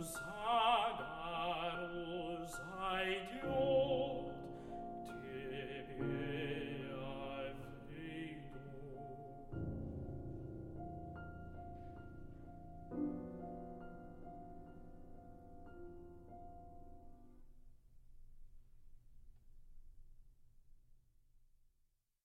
whose